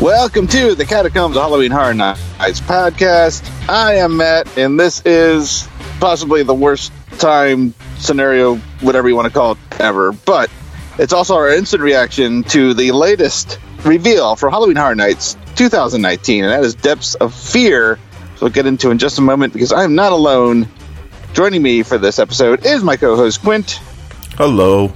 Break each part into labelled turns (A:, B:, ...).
A: Welcome to the Catacombs of Halloween Horror Nights podcast. I am Matt, and this is possibly the worst time scenario, whatever you want to call it, ever. But it's also our instant reaction to the latest reveal for Halloween Horror Nights 2019, and that is Depths of Fear. So we'll get into in just a moment because I am not alone. Joining me for this episode is my co-host Quint.
B: Hello.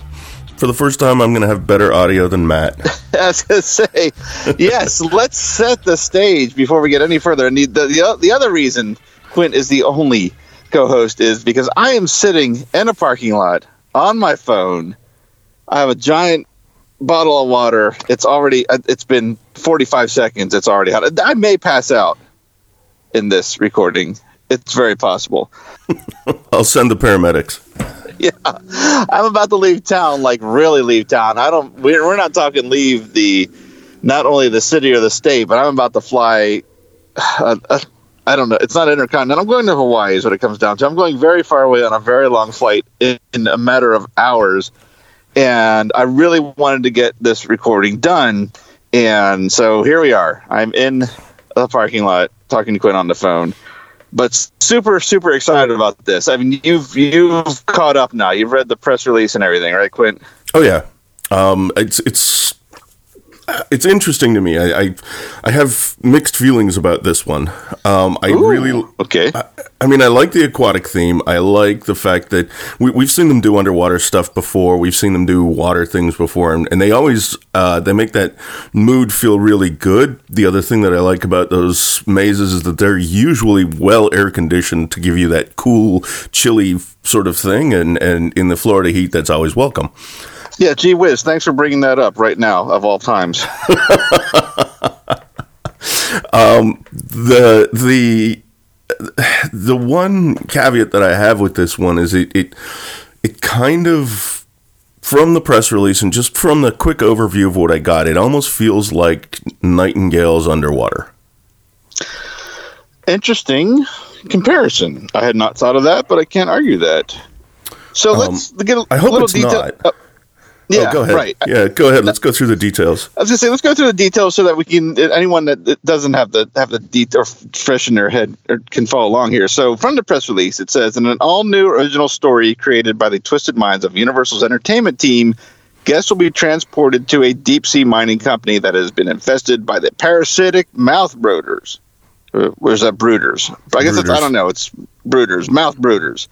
B: For the first time, I'm going to have better audio than Matt.
A: I was going to say, yes, let's set the stage before we get any further. And the, the, the other reason Quint is the only co host is because I am sitting in a parking lot on my phone. I have a giant bottle of water. It's already, uh, it's been 45 seconds. It's already hot. I may pass out in this recording. It's very possible.
B: I'll send the paramedics.
A: yeah, I'm about to leave town. Like really leave town. I don't. We're, we're not talking leave the, not only the city or the state, but I'm about to fly. Uh, uh, I don't know. It's not intercontinental. I'm going to Hawaii. Is what it comes down to. I'm going very far away on a very long flight in, in a matter of hours, and I really wanted to get this recording done. And so here we are. I'm in the parking lot talking to Quint on the phone but super super excited about this. I mean, you've you've caught up now. You've read the press release and everything, right, Quint?
B: Oh yeah, um, it's it's it's interesting to me. I, I, I have mixed feelings about this one. Um, I
A: Ooh,
B: really
A: okay.
B: I, I, mean, I like the aquatic theme. I like the fact that we, we've seen them do underwater stuff before. We've seen them do water things before, and, and they always uh, they make that mood feel really good. The other thing that I like about those mazes is that they're usually well air conditioned to give you that cool, chilly sort of thing, and and in the Florida heat, that's always welcome.
A: Yeah, gee whiz! Thanks for bringing that up right now, of all times.
B: um, the the the one caveat that I have with this one is it it it kind of from the press release and just from the quick overview of what I got, it almost feels like Nightingale's underwater.
A: Interesting comparison. I had not thought of that, but I can't argue that. So let's
B: Um,
A: get a
B: I hope
A: little
B: it's
A: detail.
B: not.
A: uh, yeah,
B: oh, go ahead.
A: right.
B: Yeah, go ahead. Let's go through the details.
A: I was gonna say let's go through the details so that we can anyone that doesn't have the have the detail or fresh in their head or can follow along here. So from the press release, it says in an all new original story created by the twisted minds of Universal's entertainment team, guests will be transported to a deep sea mining company that has been infested by the parasitic mouth brooders. Uh, Where's that brooders? I guess it's I don't know. It's brooders, mouth brooders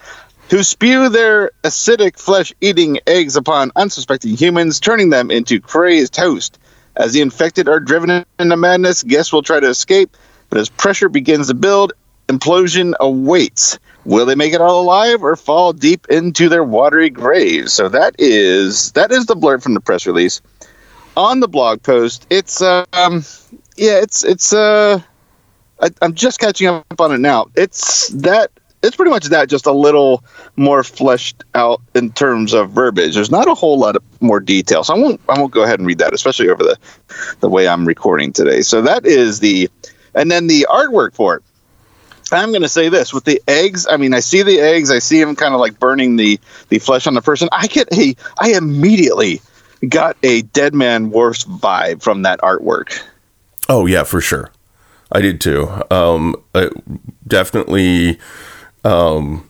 A: who spew their acidic flesh eating eggs upon unsuspecting humans, turning them into crazed host. As the infected are driven into madness, guests will try to escape, but as pressure begins to build, implosion awaits. Will they make it all alive or fall deep into their watery graves? So that is that is the blurb from the press release. On the blog post, it's um yeah, it's it's uh I, I'm just catching up on it now. It's that it's pretty much that, just a little more fleshed out in terms of verbiage. There's not a whole lot of more detail, so I won't I won't go ahead and read that, especially over the the way I'm recording today. So that is the, and then the artwork for it. I'm going to say this with the eggs. I mean, I see the eggs. I see them kind of like burning the the flesh on the person. I get a I immediately got a Dead Man's Wharf vibe from that artwork.
B: Oh yeah, for sure. I did too. Um, uh, definitely. Um,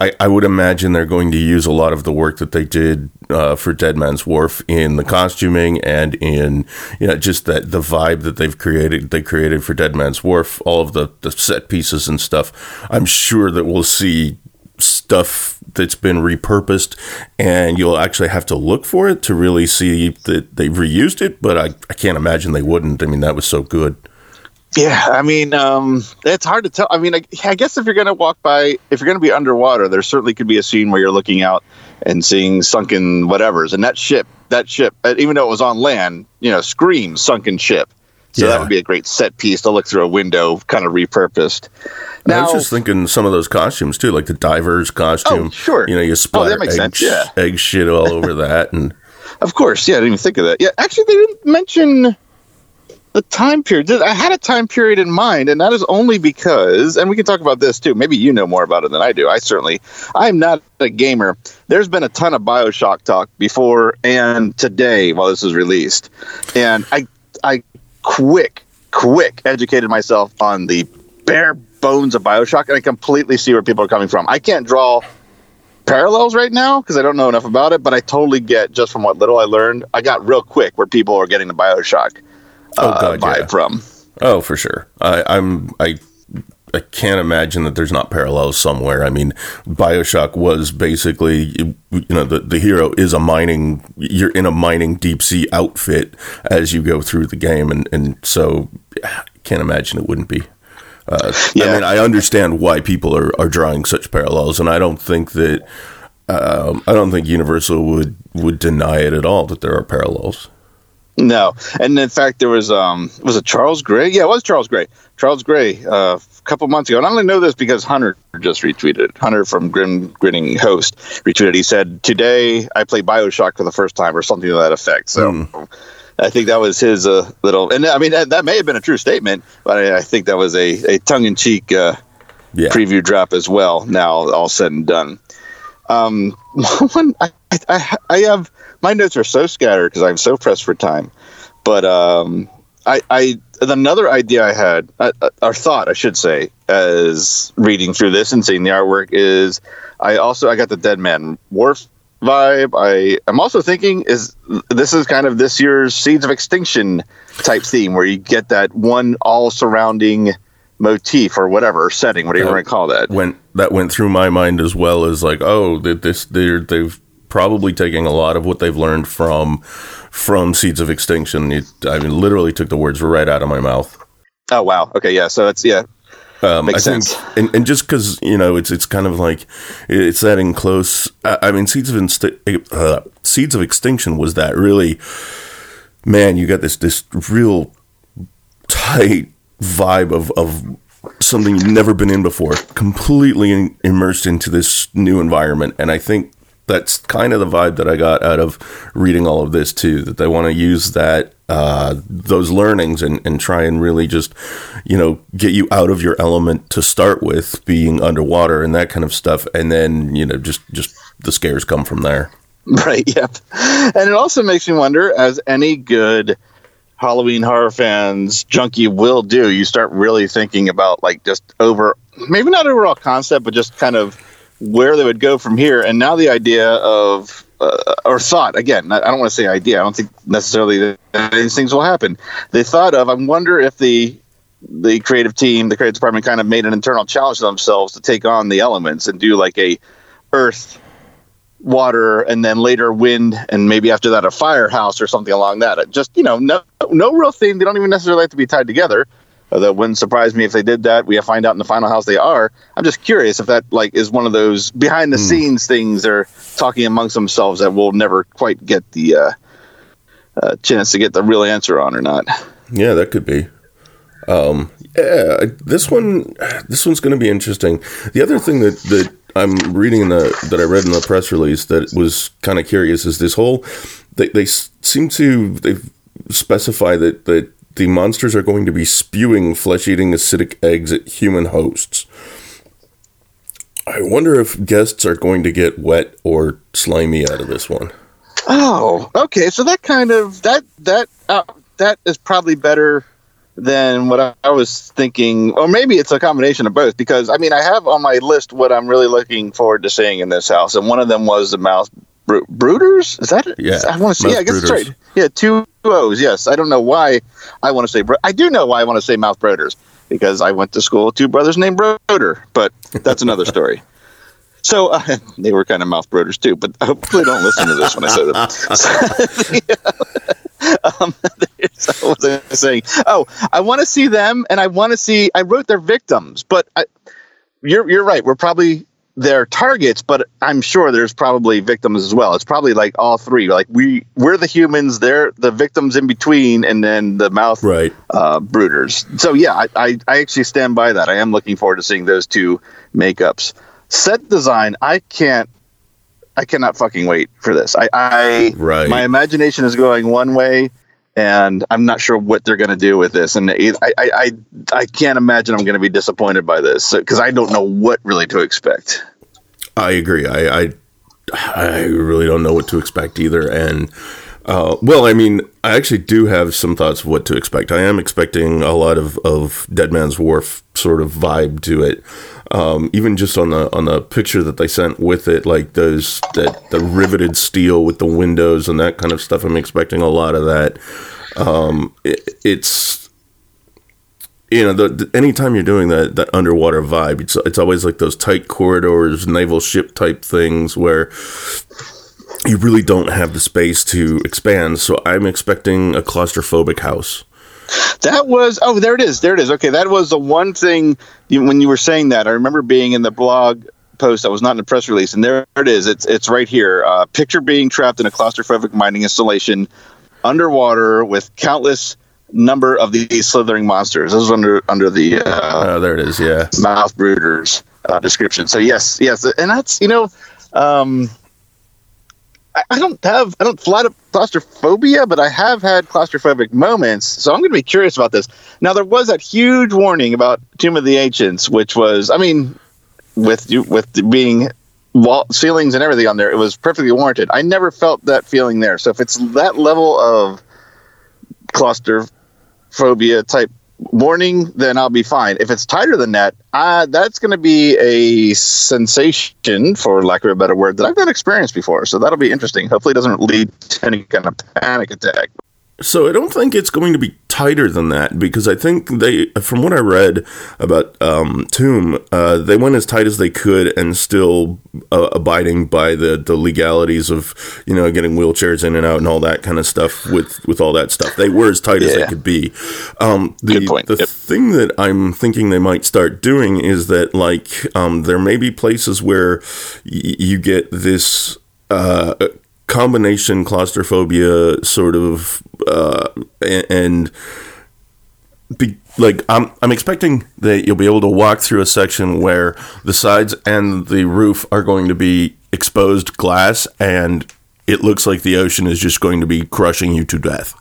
B: I, I would imagine they're going to use a lot of the work that they did uh, for Dead Man's Wharf in the costuming and in you know just that the vibe that they've created they created for Dead Man's Wharf, all of the, the set pieces and stuff. I'm sure that we'll see stuff that's been repurposed, and you'll actually have to look for it to really see that they've reused it. But I, I can't imagine they wouldn't. I mean, that was so good.
A: Yeah, I mean, um, it's hard to tell. I mean, I, I guess if you're going to walk by, if you're going to be underwater, there certainly could be a scene where you're looking out and seeing sunken whatevers, and that ship, that ship, uh, even though it was on land, you know, screams sunken ship. So
B: Yeah.
A: that would be a great set piece to look through a window, kind of repurposed.
B: And I was just thinking some of those costumes too, like the diver's costume.
A: Oh, sure.
B: You know, you
A: Oh,
B: splatter
A: that makes
B: egg,
A: sense, yeah.
B: egg shit all over that, and
A: Of course, yeah, I didn't even think of that. Yeah, actually, they didn't mention the time period. I had a time period in mind, and that is only because, and we can talk about this too. Maybe you know more about it than I do. I certainly, I'm not a gamer. There's been a ton of Bioshock talk before and today while this was released, and I, I quick, quick educated myself on the bare bones of Bioshock, and I completely see where people are coming from. I can't draw parallels right now because I don't know enough about it, but I totally get just from what little I learned. I got real quick where people are getting the Bioshock
B: Oh,
A: uh,
B: God, yeah.
A: from.
B: oh, for sure. I, I'm I. I can't imagine that there's not parallels somewhere. I mean, Bioshock was basically, you know, the, the hero is a mining, you're in a mining deep sea outfit as you go through the game. And, and so I can't imagine it wouldn't be. Uh, I mean, I understand why people are, are drawing such parallels, and I don't think that um, I don't think Universal would would deny it at all that there are parallels.
A: No, and in fact, there was um was it Charles Gray? Yeah, it was Charles Gray. Charles Gray uh, a couple months ago, and I only know this because Hunter just retweeted. Hunter from Grim Grinning Host retweeted. He said, "Today I play Bioshock for the first time," or something to that effect. So. I think that was his uh, little, and I mean that, that may have been a true statement, but I, I think that was a, a tongue in cheek uh,
B: Yeah,
A: preview drop as well. Now all said and done. Um, one, I, I, I have my notes are so scattered because I'm so pressed for time. But um, I, I another idea I had, uh, uh, or thought I should say, as reading through this and seeing the artwork is, I also I got the Dead Man Wharf vibe. I am also thinking is this is kind of this year's Seeds of Extinction type theme where you get that one all surrounding motif or whatever setting, whatever you want to call that.
B: went that went through my mind as well as like, oh, that this they're they've probably taking a lot of what they've learned from from Seeds of Extinction. It, I mean, literally took the words right out of my mouth.
A: Oh wow. Okay, yeah. So that's yeah.
B: Um,
A: Makes
B: I think,
A: sense.
B: and, and just because you know, it's it's kind of like it's that in close. I, I mean, Seeds of Insti- uh, Seeds of Extinction was that really, man. You got this this real tight vibe of of something you've never been in before, completely in, immersed into this new environment, and I think. That's kind of the vibe that I got out of reading all of this too. That they want to use that uh, those learnings and, and try and really just, you know, get you out of your element to start with, being underwater and that kind of stuff, and then you know, just just the scares come from there.
A: Right, yep. And it also makes me wonder, as any good Halloween horror fans junkie will do, you start really thinking about like just over maybe not overall concept, but just kind of where they would go from here. And now the idea of uh, or thought again, I don't want to say idea. I don't think necessarily that these things will happen. They thought of. I wonder if the the creative team, the creative department, kind of made an internal challenge to themselves to take on the elements and do like a Earth, water, and then later wind, and maybe after that a firehouse or something along that. It Just you know, no no real thing. They don't even necessarily have to be tied together. Although it wouldn't surprise me if they did that. We find out in the final house they are. I'm just curious if that like is one of those behind the scenes things they're talking amongst themselves that we'll never quite get the uh, uh, chance to get the real answer on or not.
B: Yeah, that could be. Um, yeah, this one, this one's going to be interesting. The other thing that that I'm reading in the that I read in the press release that was kind of curious is this whole they they seem to they specify that that the monsters are going to be spewing flesh eating acidic eggs at human hosts. I wonder if guests are going to get wet or slimy out of this one.
A: Oh, okay. So that kind of that that uh, that is probably better than what I, I was thinking, or maybe it's a combination of both. Because I mean, I have on my list what I'm really looking forward to seeing in this house, and one of them was the mouse bro- brooders. Is that it?
B: Yeah,
A: I want to say. Yeah, I guess it's right. Yeah, two O's. Yes, I don't know why I want to say. Bro- I do know why I want to say mouth brooders because I went to school with two brothers named Broder, but that's another story. So uh, they were kind of mouth brooders too, but hopefully don't listen to this when I say that. So, um, what was I saying? Oh, I want to see them, and I want to see. I wrote their victims, but I, you're you're right. We're probably their targets, but I'm sure there's probably victims as well. It's probably like all three. Like we we're the humans, they're the victims in between, and then the mouth
B: Right.
A: uh, brooders. So yeah, I, I I actually stand by that. I am looking forward to seeing those two makeups. Set design, I can't. I cannot fucking wait for this. I, I
B: Right.
A: my imagination is going one way, and I'm not sure what they're going to do with this. And I, I, I, can't imagine I'm going to be disappointed by this because I don't know what really to expect.
B: I agree. I, I I really don't know what to expect either. And uh, well, I mean, I actually do have some thoughts of what to expect. I am expecting a lot of, of Dead Man's Wharf sort of vibe to it. Um, even just on the on the picture that they sent with it, like those that the riveted steel with the windows and that kind of stuff. I'm expecting a lot of that. Um, it, it's you know, the, the, anytime you're doing that that underwater vibe, it's it's always like those tight corridors, naval ship type things where you really don't have the space to expand. So I'm expecting a claustrophobic house.
A: That was oh, there it is, there it is. Okay, that was the one thing when you were saying that. I remember being in the blog post that was not in the press release, and there it is. It's it's right here. Uh, picture being trapped in a claustrophobic mining installation underwater with countless number of these slithering monsters. This is under under the uh,
B: Uh, there it is. Yeah.
A: mouth brooders uh, description. So yes, yes, and that's you know, um, I, don't have I don't claustrophobia, but I have had claustrophobic moments. So I'm going to be curious about this. Now there was that huge warning about Tomb of the Ancients, which was I mean, with you with being wall ceilings and everything on there, it was perfectly warranted. I never felt that feeling there. So if it's that level of claustrophobia type warning, then I'll be fine. If it's tighter than that, uh, that's going to be a sensation, for lack of a better word, that I've not experienced before. So that'll be interesting. Hopefully, it doesn't lead to any kind of panic attack.
B: So I don't think it's going to be tighter than that because I think they, from what I read about um, Tomb, uh, they went as tight as they could and still uh, abiding by the, the legalities of you know getting wheelchairs in and out and all that kind of stuff with with all that stuff. They were as tight as they could be. Um, the
A: Good point.
B: the
A: Yep.
B: thing that I'm thinking they might start doing is that like um, there may be places where y- you get this. Uh, combination claustrophobia sort of uh, and be, like I'm I'm expecting that you'll be able to walk through a section where the sides and the roof are going to be exposed glass and it looks like the ocean is just going to be crushing you to death.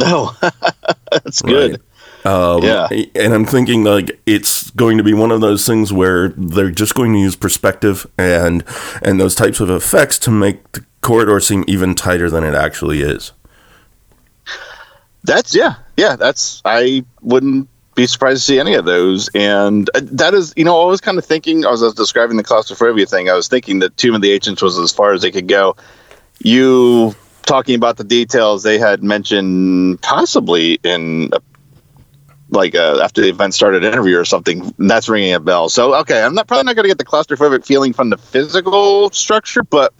A: No, that's good.
B: Um,
A: Yeah.
B: And I'm thinking like it's going to be one of those things where they're just going to use perspective and and those types of effects to make the corridor seem even tighter than it actually is.
A: That's yeah, yeah. That's I wouldn't be surprised to see any of those. And uh, that is, you know, I was kind of thinking as I was describing the claustrophobia thing. I was thinking that Tomb of the Ancients was as far as they could go. You talking about the details they had mentioned, possibly in a, like uh after the event started interview or something. That's ringing a bell. So okay, I'm not probably not going to get the claustrophobic feeling from the physical structure, but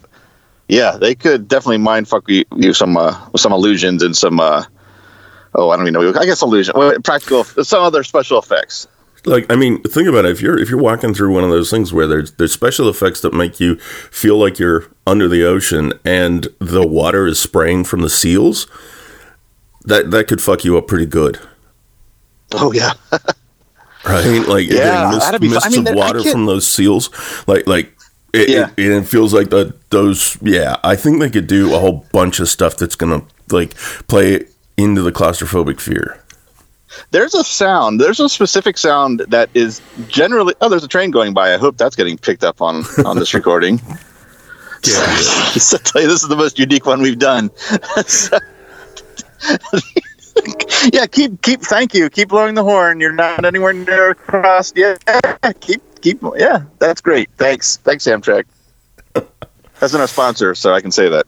A: yeah, they could definitely mind fuck you, you some uh, with some illusions and some. Uh, oh, I don't even know. I guess illusion, practical, some other special effects.
B: Like I mean, think about it. If you're if you're walking through one of those things where there's there's special effects that make you feel like you're under the ocean and the water is spraying from the seals, that that could fuck you up pretty good.
A: Oh yeah,
B: right? Like
A: Yeah,
B: getting mist,
A: that'd be fu-
B: mist
A: I mean,
B: of water from those seals, like like it,
A: Yeah.
B: it, it feels like that those. Yeah, I think they could do a whole bunch of stuff that's gonna like play into the claustrophobic fear.
A: there's a sound. There's a specific sound that is generally. Oh, there's a train going by. I hope that's getting picked up on on this recording.
B: Yeah,
A: so I tell you, this is the most unique one we've done. So- yeah, keep keep. Thank you. Keep blowing the horn. You're not anywhere near across. Yeah, keep keep. Yeah, that's great. Thanks, thanks, Amtrak. That's not a sponsor, so I can say that.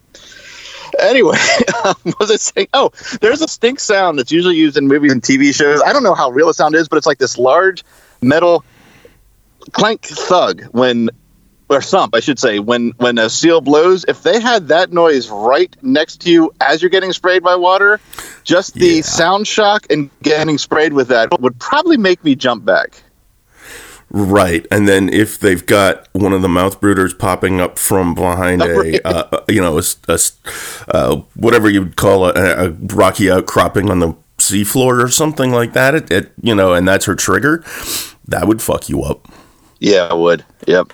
A: Anyway, um, was I saying? Oh, there's a stink sound that's usually used in movies and TV shows. I don't know how real the sound is, but it's like this large metal clank thug when or thump, I should say, when when a seal blows, if they had that noise right next to you as you're getting sprayed by water, just the
B: Yeah.
A: sound shock and getting sprayed with that would probably make me jump back.
B: Right, and then if they've got one of the mouth brooders popping up from behind
A: Right.
B: a, uh, you know, a, a uh, whatever you'd call a, a rocky outcropping on the seafloor or something like that, it, it, you know, and that's her trigger, that would fuck you up.
A: Yeah, I would. Yep.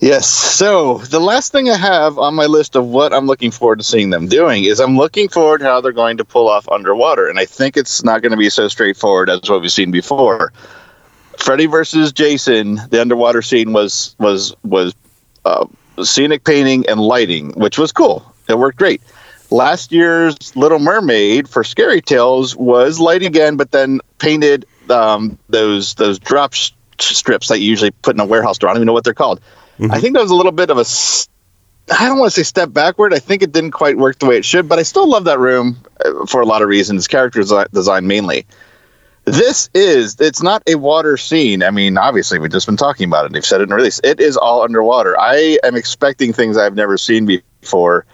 A: Yes. So the last thing I have on my list of what I'm looking forward to seeing them doing is I'm looking forward to how they're going to pull off underwater, and I think it's not going to be so straightforward as what we've seen before. Freddy versus Jason, the underwater scene was was was uh, scenic painting and lighting, which was cool. It worked great. Last year's Little Mermaid for Scary Tales was lighting again, but then painted um, those those drop sh- strips that you usually put in a warehouse door. I don't even know what they're called. I think that was a little bit of a I don't want to say step backward. I think it didn't quite work the way it should, but I still love that room uh, for a lot of reasons. Character desi- design mainly. This is, it's not a water scene. I mean, obviously, we've just been talking about it. They've said it in release. It is all underwater. I am expecting things I've never seen before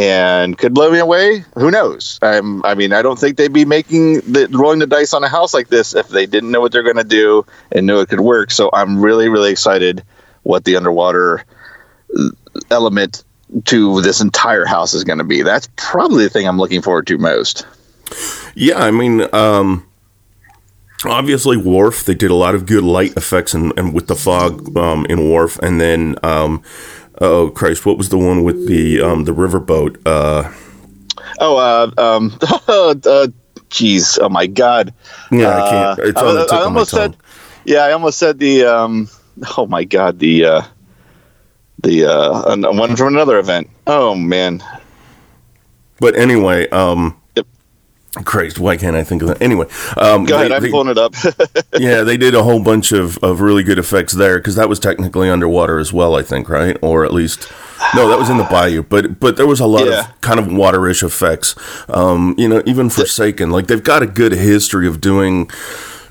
A: and could blow me away. Who knows? I'm, I mean, I don't think they'd be making the rolling the dice on a house like this if they didn't know what they're going to do and knew it could work. So I'm really, really excited what the underwater element to this entire house is going to be. That's probably the thing I'm looking forward to most.
B: Yeah, I mean, um, obviously, Wharf, they did a lot of good light effects and, and with the fog um, in Wharf, and then, um, oh Christ, what was the one with the um, the riverboat? Uh,
A: Oh, uh, um, uh, jeez, oh my God.
B: yeah,
A: Uh,
B: I can't. It's
A: I-
B: on the
A: I
B: tip of my
A: almost
B: tongue.
A: said- Yeah, I almost said the, um, oh my God, the, uh, the, uh, one from another event. Oh man.
B: But anyway, um. Christ, why can't I think of that? Anyway, um,
A: Go ahead.
B: they-
A: I'm pulling it up.
B: yeah, they did a whole bunch of, of really good effects there because that was technically underwater as well, I think, right? Or at least, no, that was in the bayou. But but there was a lot
A: Yeah.
B: of kind of waterish effects. Um, you know, even Forsaken, like they've got a good history of doing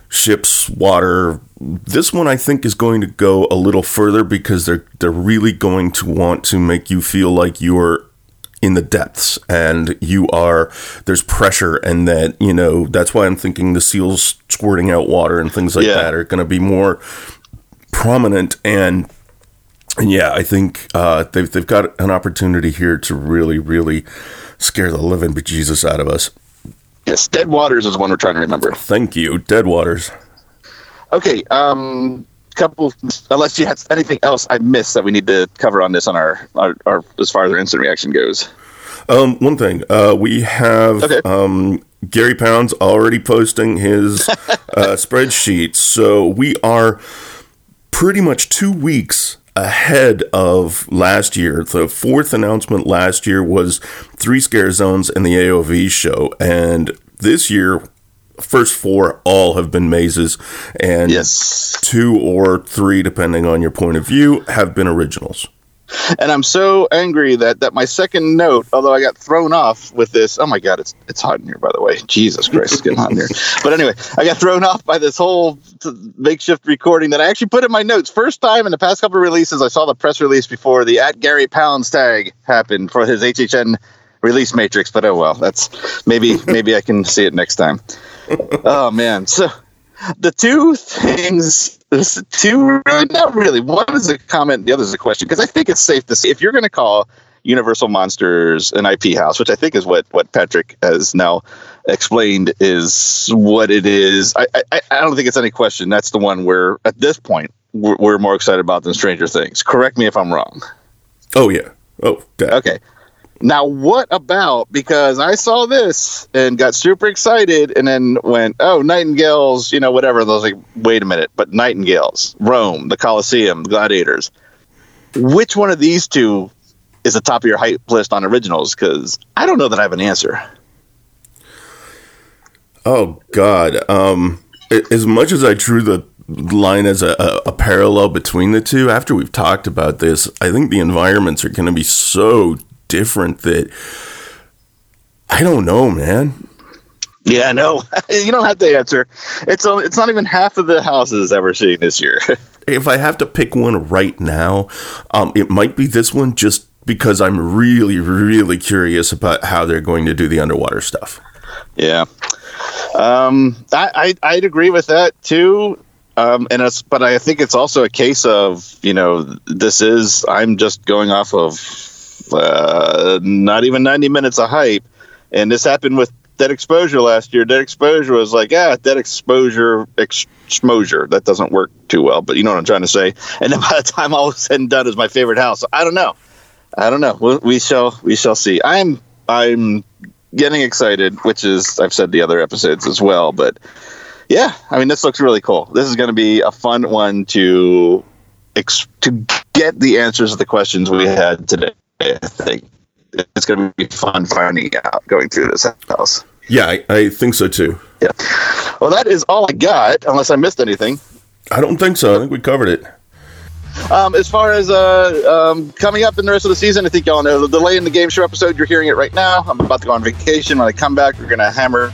B: ships, water. This one, I think, is going to go a little further because they're they're really going to want to make you feel like you're in the depths and you are there's pressure and that you know that's why i'm thinking the seals squirting out water and things like
A: Yeah.
B: that are going to be more prominent and and yeah i think uh, they've, they've got an opportunity here to really really scare the living bejesus out of us
A: yes. Dead Waters is one we're trying to remember.
B: thank you dead waters
A: Okay. Um, couple, unless you had anything else I missed that we need to cover on this on our, our, our as far as our instant reaction goes.
B: Um, one thing, uh, we have
A: Okay.
B: um, Gary Pounds already posting his uh, spreadsheet, so we are pretty much two weeks ahead of last year. The fourth announcement last year was three scare zones and the AOV show, and this year, first four all have been mazes, and
A: Yes.
B: two or three, depending on your point of view, have been originals.
A: and I'm so angry that that my second note, although I got thrown off with this. Oh my god, it's it's hot in here, by the way. Jesus Christ, it's getting hot in here. But anyway, I got thrown off by this whole makeshift recording that I actually put in my notes. First time in the past couple of releases, I saw the press release before the at Gary Pounds tag happened for his HHN release matrix. But oh well, that's maybe maybe I can see it next time. Oh man, so the two things this two not really one is a comment the other is a question because i think it's safe to say if you're going to call universal monsters an ip house which i think is what what patrick has now explained is what it is i i, I don't think it's any question that's the one where at this point we're, we're more excited about than stranger things correct me if i'm wrong
B: Oh yeah. Oh, that.
A: Okay. Now, what about because I saw this and got super excited and then went, oh, Nightingales, you know, whatever. And I was like, wait a minute, but Nightingales, Rome, the Colosseum, the Gladiators. Which one of these two is the top of your hype list on originals? Because I don't know that I have an answer.
B: Oh God. Um, as much as I drew the line as a, a, a parallel between the two, after we've talked about this, I think the environments are going to be so different that I don't know, man.
A: Yeah, no, you don't have to answer. It's only, it's not even half of the houses that we're seeing this year.
B: if I have to pick one right now, um, it might be this one just because I'm really, really curious about how they're going to do the underwater stuff.
A: Yeah. Um, I, I I'd agree with that too. Um, and it's, but I think it's also a case of you know this is I'm just going off of uh, not even 90 minutes of hype, and this happened with Dead Exposure last year. Dead Exposure was like, ah, Dead Exposure exposure. That doesn't work too well, but you know what I'm trying to say. And then by the time all was said and done, is my favorite house. I don't know. I don't know. We, we shall we shall see. I'm I'm getting excited, which is I've said the other episodes as well, but yeah, I mean this looks really cool. This is going to be a fun one to ex- to get the answers to the questions we had today. I think it's going to be fun finding out going through this house.
B: Yeah, I, I think so too.
A: Yeah. Well, that is all I got, unless I missed anything.
B: I don't think so. I think we covered it.
A: Um, as far as uh, um, coming up in the rest of the season, I think y'all know the delay in the game show episode. You're hearing it right now. I'm about to go on vacation. When I come back, we're going to hammer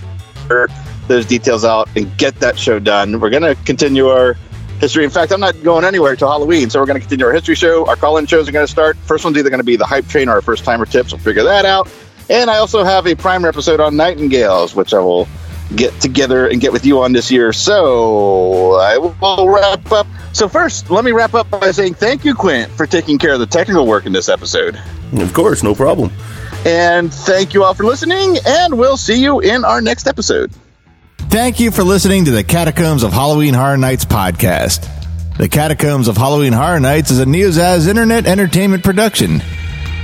A: those details out and get that show done. We're going to continue our history. In fact, I'm not going anywhere till Halloween, so we're going to continue our history show. Our call-in shows are going to start. First one's either going to be the hype train or our first timer tips. We'll figure that out. And I also have a primer episode on nightingales, which I will get together and get with you on this year. So I will wrap up. So first, let me wrap up by saying thank you, Quint, for taking care of the technical work in this episode.
B: Of course, no problem.
A: And thank you all for listening, and we'll see you in our next episode.
C: Thank you for listening to the Catacombs of Halloween Horror Nights podcast. The Catacombs of Halloween Horror Nights is a Neozaz internet entertainment production.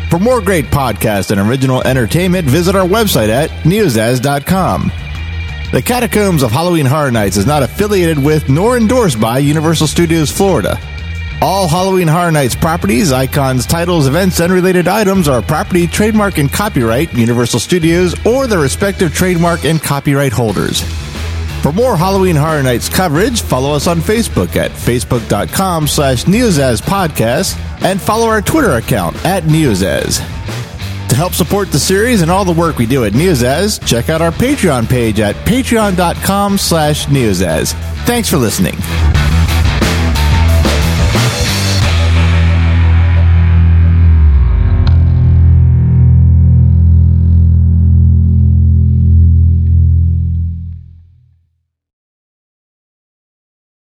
C: For more great podcasts and original entertainment, visit our website at neozaz.com. The Catacombs of Halloween Horror Nights is not affiliated with nor endorsed by Universal Studios Florida. All Halloween Horror Nights properties, icons, titles, events, and related items are property, trademark, and copyright Universal Studios or their respective trademark and copyright holders. For more Halloween Horror Nights coverage, follow us on Facebook at facebook.com slash Neozaz Podcast and follow our Twitter account at Neozaz. To help support the series and all the work we do at Neozaz, check out our Patreon page at patreon.com slash Neozaz. Thanks for listening.